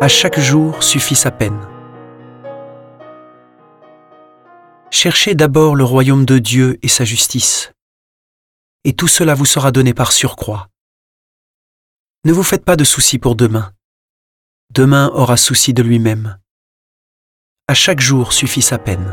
À chaque jour suffit sa peine. Cherchez d'abord le royaume de Dieu et sa justice, et tout cela vous sera donné par surcroît. Ne vous faites pas de soucis pour demain. Demain aura souci de lui-même. À chaque jour suffit sa peine.